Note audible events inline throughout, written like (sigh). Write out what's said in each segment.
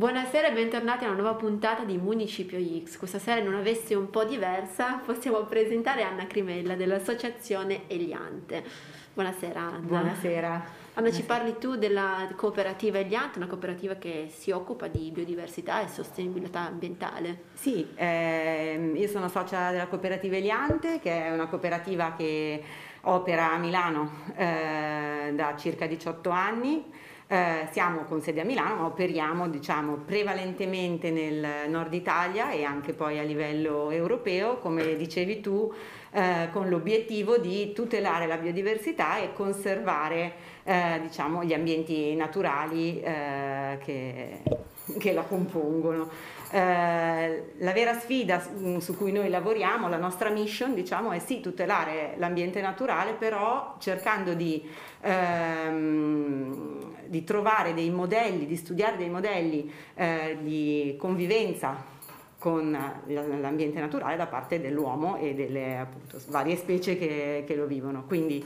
Buonasera e bentornati a una nuova puntata di Municipio X. Questa sera in una veste un po' diversa possiamo presentare Anna Crimella dell'associazione Eliante. Buonasera Anna. Buonasera. Anna, ci parli tu della cooperativa Eliante, una cooperativa che si occupa di biodiversità e sostenibilità ambientale. Sì, ehm, io sono socia della cooperativa Eliante, che è una cooperativa che opera a Milano eh, da circa 18 anni eh, siamo con sede a Milano, ma operiamo diciamo, prevalentemente nel nord Italia e anche poi a livello europeo, come dicevi tu, eh, con l'obiettivo di tutelare la biodiversità e conservare eh, diciamo, gli ambienti naturali eh, che, che la compongono. Eh, la vera sfida su cui noi lavoriamo, la nostra mission, diciamo, è sì tutelare l'ambiente naturale, però cercando di, ehm, di, trovare dei modelli, di studiare dei modelli eh, di convivenza con l'ambiente naturale da parte dell'uomo e delle appunto, varie specie che, che lo vivono. Quindi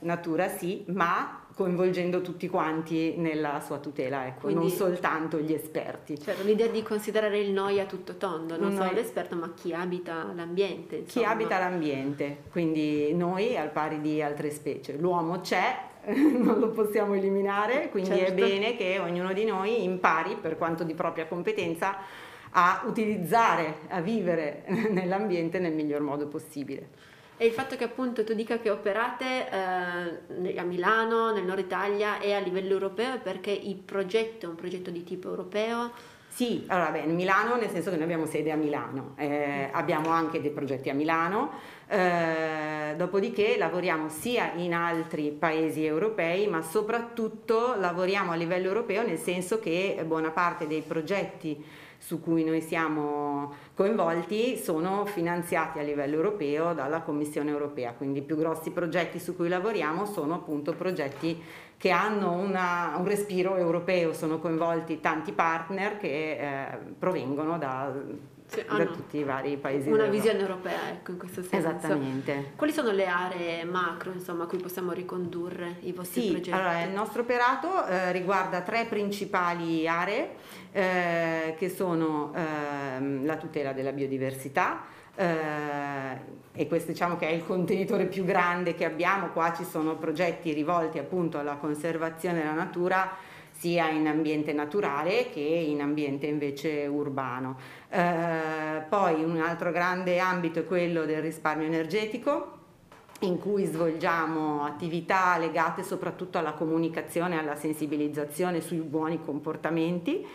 natura sì, ma coinvolgendo tutti quanti nella sua tutela, ecco, Quindi, non soltanto gli esperti. Certo, l'idea di considerare il noi a tutto tondo, non noi, solo l'esperto, ma chi abita l'ambiente. Chi abita l'ambiente, quindi noi al pari di altre specie. L'uomo c'è, (laughs) non lo possiamo eliminare, quindi certo. è bene che ognuno di noi impari, per quanto di propria competenza, a utilizzare, a vivere (laughs) nell'ambiente nel miglior modo possibile. E il fatto che appunto tu dica che operate eh, a Milano, nel nord Italia e a livello europeo è perché il progetto è un progetto di tipo europeo? Sì, allora beh, Milano nel senso che noi abbiamo sede a Milano, eh, abbiamo anche dei progetti a Milano, eh, dopodiché lavoriamo sia in altri paesi europei ma soprattutto lavoriamo a livello europeo nel senso che buona parte dei progetti su cui noi siamo coinvolti sono finanziati a livello europeo dalla Commissione europea, quindi i più grossi progetti su cui lavoriamo sono appunto progetti che hanno una, un respiro europeo, sono coinvolti tanti partner che eh, provengono da sì, da tutti i vari paesi una visione europea ecco in questo senso. Esattamente. Quali sono le aree macro insomma a cui possiamo ricondurre i vostri sì, progetti? allora il nostro operato eh, riguarda tre principali aree eh, che sono eh, la tutela della biodiversità eh, e questo diciamo che è il contenitore più grande che abbiamo qua ci sono progetti rivolti appunto alla conservazione della natura sia in ambiente naturale che in ambiente invece urbano. Eh, poi un altro grande ambito è quello del risparmio energetico in cui svolgiamo attività legate soprattutto alla comunicazione e alla sensibilizzazione sui buoni comportamenti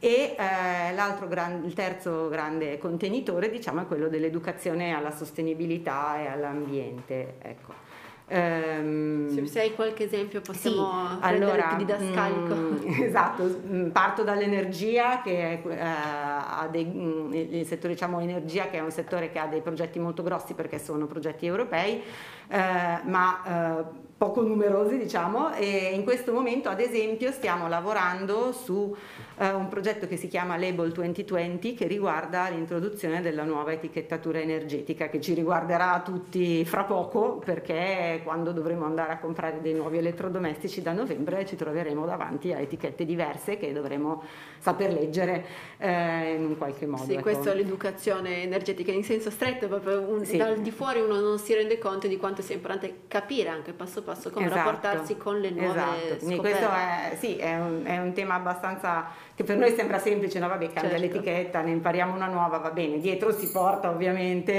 e eh, gran, il terzo grande contenitore diciamo, è quello dell'educazione alla sostenibilità e all'ambiente. Ecco. Um, se hai qualche esempio possiamo sì, allora, didascalico. Mm, (laughs) esatto, mm, parto dall'energia che è, ha dei, mm, il settore diciamo energia che è un settore che ha dei progetti molto grossi perché sono progetti europei, uh, ma uh, poco numerosi diciamo e in questo momento ad esempio stiamo lavorando su eh, un progetto che si chiama Label 2020 che riguarda l'introduzione della nuova etichettatura energetica che ci riguarderà tutti fra poco perché quando dovremo andare a comprare dei nuovi elettrodomestici da novembre ci troveremo davanti a etichette diverse che dovremo saper leggere eh, in qualche modo. Sì, ecco. questa è l'educazione energetica in senso stretto, proprio un, sì. dal di fuori uno non si rende conto di quanto sia importante capire anche passo passo come esatto. rapportarsi con le nuove esatto. Quindi questo è, sì, è, un, è, un, tema abbastanza che per noi sembra semplice, no vabbè cambia certo. l'etichetta, ne impariamo una nuova, va bene, dietro si porta ovviamente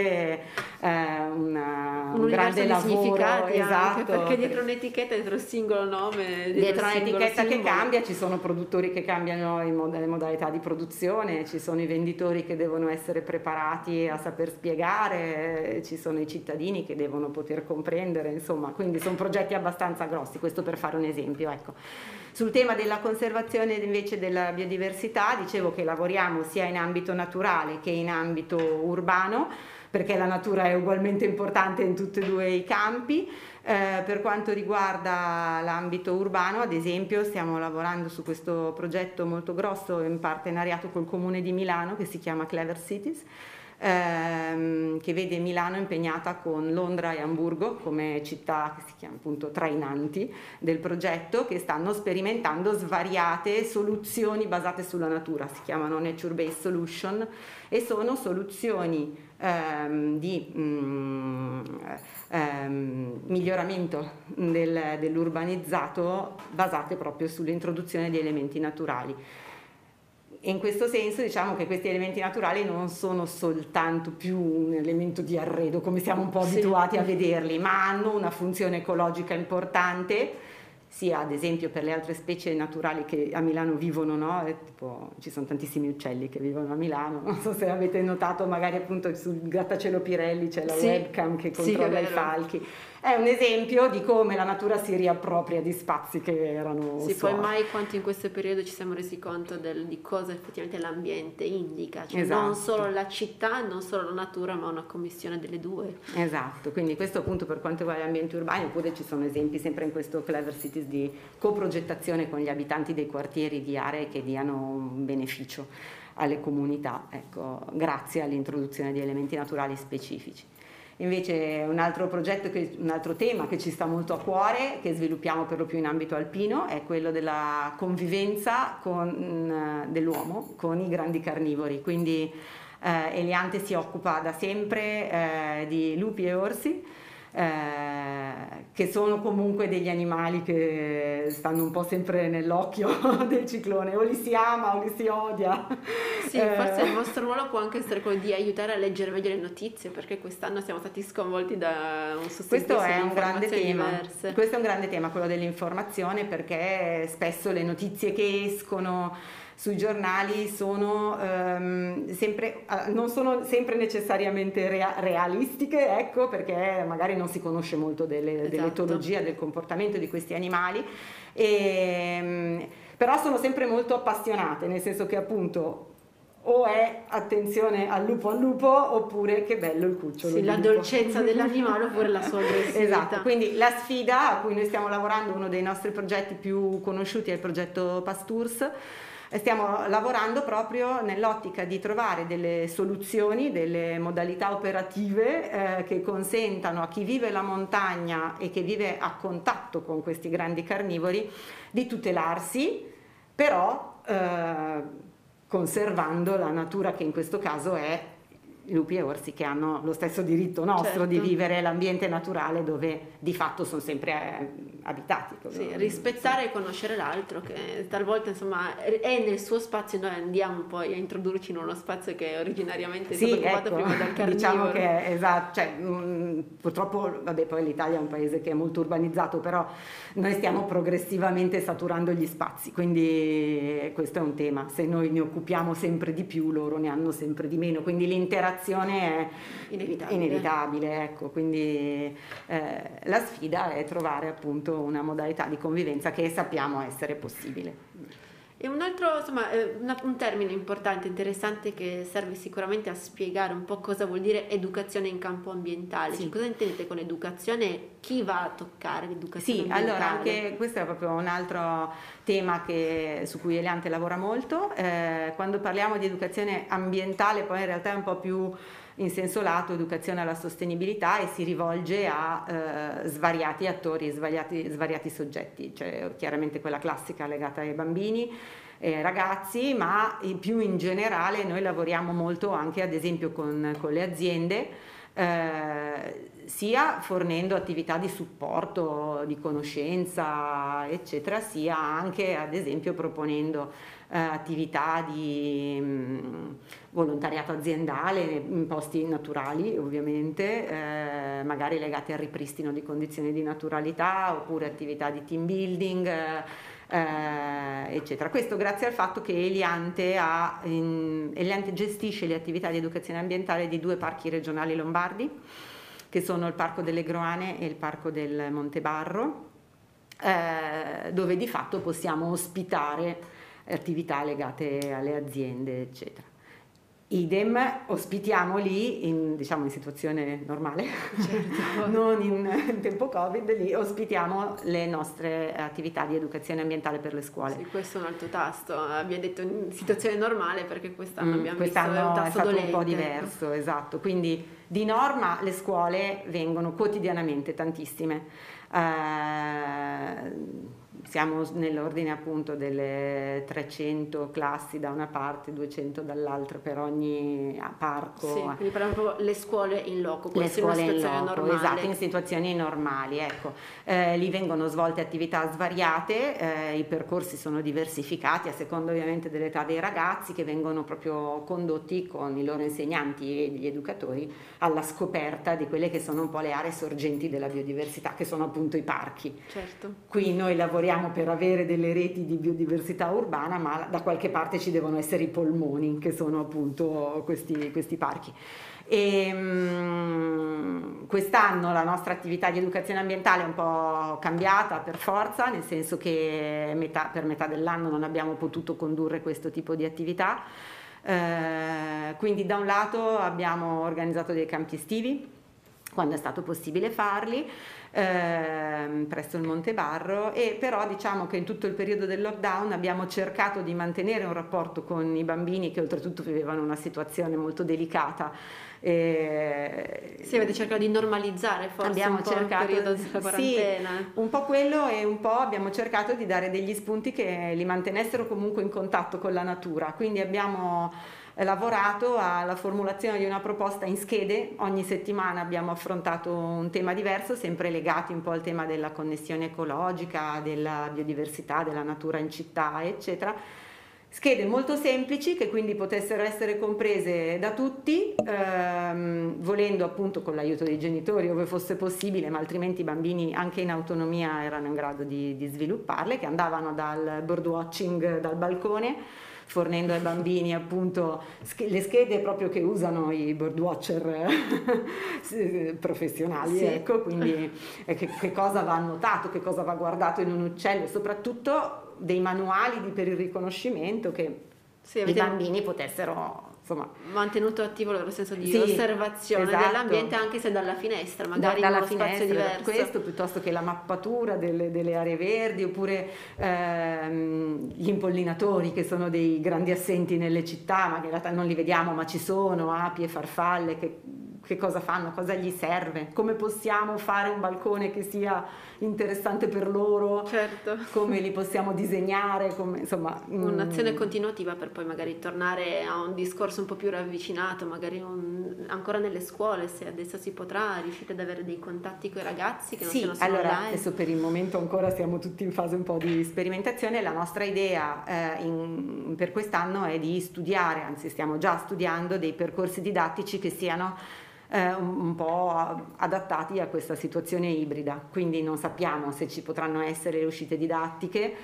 eh, una, un, un grande lavoro, esatto. perché dietro un'etichetta, dietro il singolo nome, dietro, dietro un'etichetta che cambia ci sono produttori che cambiano mod- le modalità di produzione, ci sono i venditori che devono essere preparati a saper spiegare, ci sono i cittadini che devono poter comprendere, insomma, quindi sono progetti abbastanza grossi, questo per fare un esempio. Ecco. Sul tema della conservazione invece della biodiversità, dicevo che lavoriamo sia in ambito naturale che in ambito urbano, perché la natura è ugualmente importante in tutti e due i campi. Eh, per quanto riguarda l'ambito urbano, ad esempio, stiamo lavorando su questo progetto molto grosso in partenariato col Comune di Milano che si chiama Clever Cities ehm, che vede Milano impegnata con Londra e Hamburgo come città che si chiama appunto trainanti del progetto che stanno sperimentando svariate soluzioni basate sulla natura, si chiamano Nature Based Solution e sono soluzioni ehm, di mm, ehm, miglioramento del, dell'urbanizzato basate proprio sull'introduzione di elementi naturali in questo senso diciamo che questi elementi naturali non sono soltanto più un elemento di arredo come siamo un po' abituati sì. a vederli, ma hanno una funzione ecologica importante sia ad esempio per le altre specie naturali che a Milano vivono, no? tipo, ci sono tantissimi uccelli che vivono a Milano, (laughs) non so se avete notato magari appunto sul grattacielo Pirelli c'è la sì. webcam che controlla sì, i falchi, è un esempio di come la natura si riappropria di spazi che erano Sì, poi mai quanto in questo periodo ci siamo resi conto del, di cosa effettivamente l'ambiente indica, cioè esatto. non solo la città, non solo la natura, ma una commissione delle due. Esatto, quindi questo appunto per quanto riguarda gli ambienti urbani, oppure ci sono esempi sempre in questo Clever Cities di coprogettazione con gli abitanti dei quartieri di aree che diano un beneficio alle comunità, ecco, grazie all'introduzione di elementi naturali specifici. Invece un altro progetto, che, un altro tema che ci sta molto a cuore, che sviluppiamo per lo più in ambito alpino, è quello della convivenza con, dell'uomo con i grandi carnivori. Quindi eh, Eliante si occupa da sempre eh, di lupi e orsi eh, che sono comunque degli animali che stanno un po' sempre nell'occhio (laughs) del ciclone, o li si ama o li si odia. Sì, eh. forse il vostro ruolo può anche essere quello di aiutare a leggere meglio le notizie, perché quest'anno siamo stati sconvolti da un Questo è un grande tema. Diverse. Questo è un grande tema, quello dell'informazione, perché spesso le notizie che escono sui giornali sono, um, sempre, uh, non sono sempre necessariamente rea- realistiche, ecco, perché magari non si conosce molto delle, esatto. dell'etologia, del comportamento di questi animali, e, um, però sono sempre molto appassionate, nel senso che appunto o è attenzione al lupo al lupo oppure che bello il cucciolo. Sì, la lupo. dolcezza dell'animale oppure la sua (laughs) aggressività. Esatto, quindi la sfida a cui noi stiamo lavorando, uno dei nostri progetti più conosciuti è il progetto Pastours, Stiamo lavorando proprio nell'ottica di trovare delle soluzioni, delle modalità operative eh, che consentano a chi vive la montagna e che vive a contatto con questi grandi carnivori di tutelarsi, però eh, conservando la natura che in questo caso è lupi e orsi che hanno lo stesso diritto nostro certo. di vivere l'ambiente naturale dove di fatto sono sempre eh, abitati. Sì, rispettare sì. e conoscere l'altro che talvolta insomma è nel suo spazio, noi andiamo poi a introdurci in uno spazio che originariamente sì, è stato ecco, prima dal (laughs) carnivoro. Diciamo che esatto, cioè, mh, mm, purtroppo vabbè poi l'Italia è un paese che è molto urbanizzato, però noi stiamo progressivamente saturando gli spazi, quindi questo è un tema, se noi ne occupiamo sempre di più loro ne hanno sempre di meno, quindi l'interazione separazione è inevitabile, inevitabile ecco. quindi eh, la sfida è trovare appunto una modalità di convivenza che sappiamo essere possibile. E un altro, insomma, eh, un termine importante, interessante che serve sicuramente a spiegare un po' cosa vuol dire educazione in campo ambientale. Sì. Cioè, cosa intendete con educazione? Chi va a toccare l'educazione sì, ambientale? allora anche questo è proprio un altro tema che, su cui Eliante lavora molto. Eh, quando parliamo di educazione ambientale poi in realtà è un po' più in senso lato educazione alla sostenibilità e si rivolge a eh, svariati attori, svariati, svariati soggetti, cioè chiaramente quella classica legata ai bambini, eh, ragazzi, ma più in generale noi lavoriamo molto anche ad esempio con, con le aziende. Eh, sia fornendo attività di supporto, di conoscenza, eccetera, sia anche ad esempio proponendo eh, attività di mh, mm, volontariato aziendale in posti naturali ovviamente, eh, magari legati al ripristino di condizioni di naturalità oppure attività di team building. Eh, eccetera. Questo grazie al fatto che Eliante, ha, in, Eliante gestisce le attività di educazione ambientale di due parchi regionali lombardi, che sono il Parco delle Groane e il Parco del Montebarro, eh, dove di fatto possiamo ospitare attività legate alle aziende, eccetera. Idem, ospitiamo lì, in, diciamo in situazione normale, certo. (laughs) non in, in, tempo Covid, lì ospitiamo le nostre attività di educazione ambientale per le scuole. Sì, questo è un altro tasto, abbiamo detto in situazione normale perché quest'anno mm, abbiamo quest'anno visto un tasto è stato dolente. un po' diverso, esatto, quindi di norma le scuole vengono quotidianamente tantissime. Uh, siamo nell'ordine appunto delle 300 classi da una parte, 200 dall'altra per ogni parco. Sì, quindi parliamo proprio le scuole in loco, le scuole in loco, normale. esatto, in situazioni normali, ecco. Eh, lì vengono svolte attività svariate, eh, i percorsi sono diversificati a seconda ovviamente dell'età dei ragazzi che vengono proprio condotti con i loro insegnanti e gli educatori alla scoperta di quelle che sono un po' le aree sorgenti della biodiversità, che sono appunto i parchi. Certo. Qui noi lavoriamo per avere delle reti di biodiversità urbana, ma da qualche parte ci devono essere i polmoni, che sono appunto questi, questi parchi. E, um, quest'anno la nostra attività di educazione ambientale è un po' cambiata per forza, nel senso che metà, per metà dell'anno non abbiamo potuto condurre questo tipo di attività. Eh, quindi da un lato abbiamo organizzato dei campi estivi quando è stato possibile farli ehm, presso il Monte Barro e però diciamo che in tutto il periodo del lockdown abbiamo cercato di mantenere un rapporto con i bambini che oltretutto vivevano una situazione molto delicata. E sì, avete cercato di normalizzare forse abbiamo un cercato, il periodo della quarantena. Sì, un po' quello e un po' abbiamo cercato di dare degli spunti che li mantenessero comunque in contatto con la natura. Quindi abbiamo lavorato alla formulazione di una proposta in schede, ogni settimana abbiamo affrontato un tema diverso, sempre legati un po' al tema della connessione ecologica, della biodiversità, della natura in città, eccetera. Schede molto semplici che quindi potessero essere comprese da tutti, ehm, volendo appunto con l'aiuto dei genitori ove fosse possibile, ma altrimenti i bambini anche in autonomia erano in grado di, di svilupparle, che andavano dal birdwatching dal balcone fornendo ai bambini appunto le schede proprio che usano i birdwatcher (laughs) professionali, sì. ecco, quindi eh, che, che cosa va annotato, che cosa va guardato in un uccello, soprattutto dei manuali per il riconoscimento che sì, i bambini potessero insomma, mantenuto attivo il loro senso di sì, osservazione esatto. dell'ambiente anche se dalla finestra, magari da, dalla finestra, spazio diverso. questo piuttosto che la mappatura delle, delle aree verdi oppure ehm, gli impollinatori che sono dei grandi assenti nelle città, ma che in realtà non li vediamo, ma ci sono api e farfalle che che cosa fanno, cosa gli serve, come possiamo fare un balcone che sia interessante per loro, certo. come li possiamo disegnare, come, insomma... Un'azione mm. continuativa per poi magari tornare a un discorso un po' più ravvicinato, magari un, ancora nelle scuole, se adesso si potrà, riuscite ad avere dei contatti con i ragazzi che non sì, siano solo allora, online. adesso per il momento ancora siamo tutti in fase un po' di sperimentazione, la nostra idea eh, in, per quest'anno è di studiare, anzi stiamo già studiando dei percorsi didattici che siano eh, un, po' adattati a questa situazione ibrida, quindi non sappiamo se ci potranno essere uscite didattiche.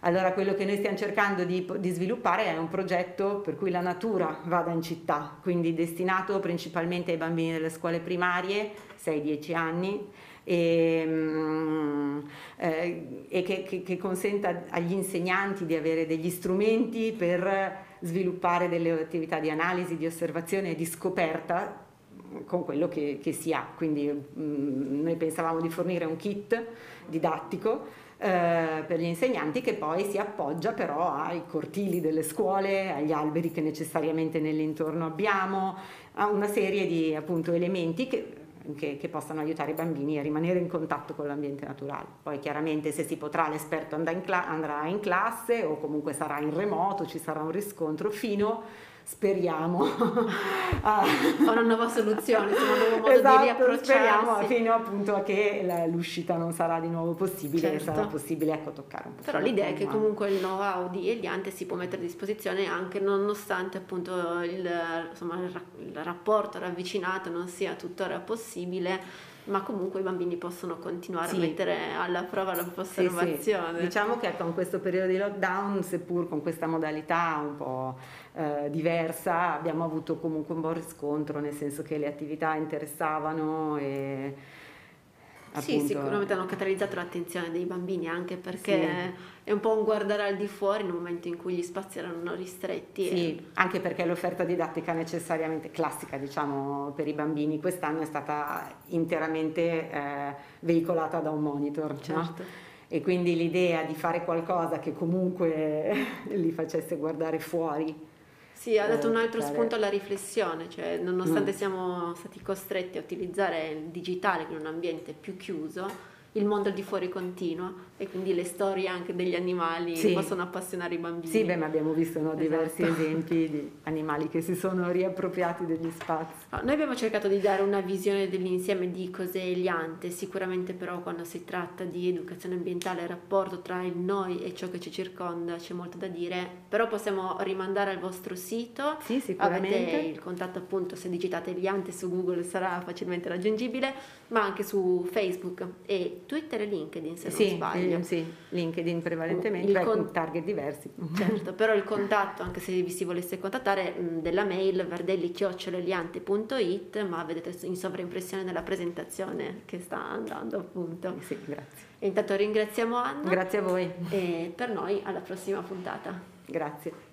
Allora quello che noi stiamo cercando di, di, sviluppare è un progetto per cui la natura vada in città, quindi destinato principalmente ai bambini delle scuole primarie, 6-10 anni, e, mm, eh, e che, che, che, consenta agli insegnanti di avere degli strumenti per sviluppare delle attività di analisi, di osservazione e di scoperta con quello che, che si ha. Quindi mh, mm, noi pensavamo di fornire un kit didattico eh, per gli insegnanti che poi si appoggia però ai cortili delle scuole, agli alberi che necessariamente nell'intorno abbiamo, a una serie di appunto, elementi che, che, che, possano aiutare i bambini a rimanere in contatto con l'ambiente naturale. Poi chiaramente se si potrà l'esperto andrà in, cla- andrà in classe o comunque sarà in remoto, ci sarà un riscontro fino speriamo (laughs) a una nuova soluzione, insomma, un nuovo modo esatto, di riapprocciarsi. Speriamo fino appunto a che l'uscita non sarà di nuovo possibile certo. sarà possibile ecco, toccare un po'. Però l'idea è che comunque il know-how di Eliante si può mettere a disposizione anche nonostante appunto il, insomma, il rapporto ravvicinato non sia tuttora possibile ma comunque i bambini possono continuare sì. a mettere alla prova la propria osservazione. Sì, sì. Diciamo che con questo periodo di lockdown, seppur con questa modalità un po' eh, diversa, abbiamo avuto comunque un buon riscontro, nel senso che le attività interessavano e Sì, sicuramente hanno catalizzato l'attenzione dei bambini anche perché sì. è un po' un guardare al di fuori nel momento in cui gli spazi erano ristretti. Sì, e... anche perché l'offerta didattica necessariamente classica, diciamo, per i bambini quest'anno è stata interamente eh, veicolata da un monitor. Certo. No? E quindi l'idea di fare qualcosa che comunque (laughs) li facesse guardare fuori sì, ha dato un altro spunto alla riflessione, cioè nonostante mm. siamo stati costretti a utilizzare il digitale in un ambiente più chiuso, il mondo al di fuori continua e quindi le storie anche degli animali sì. possono appassionare i bambini. Sì, beh, ma abbiamo visto no, diversi esatto. esempi di animali che si sono riappropriati degli spazi. No, noi abbiamo cercato di dare una visione dell'insieme di cos'è Eliante, sicuramente però quando si tratta di educazione ambientale, il rapporto tra il noi e ciò che ci circonda c'è molto da dire, però possiamo rimandare al vostro sito, sì, sicuramente. avete il contatto appunto, se digitate Eliante su Google sarà facilmente raggiungibile, ma anche su Facebook e Twitter e LinkedIn se sì, non sbaglio. Sì, LinkedIn prevalentemente, il con... target diversi. (laughs) Certo, però il contatto, anche se vi si volesse contattare, della mail verdelli-eliante.it, ma vedete in sovraimpressione nella presentazione che sta andando appunto. Sì, grazie. E intanto ringraziamo Anna. Grazie a voi. E per noi alla prossima puntata. Grazie.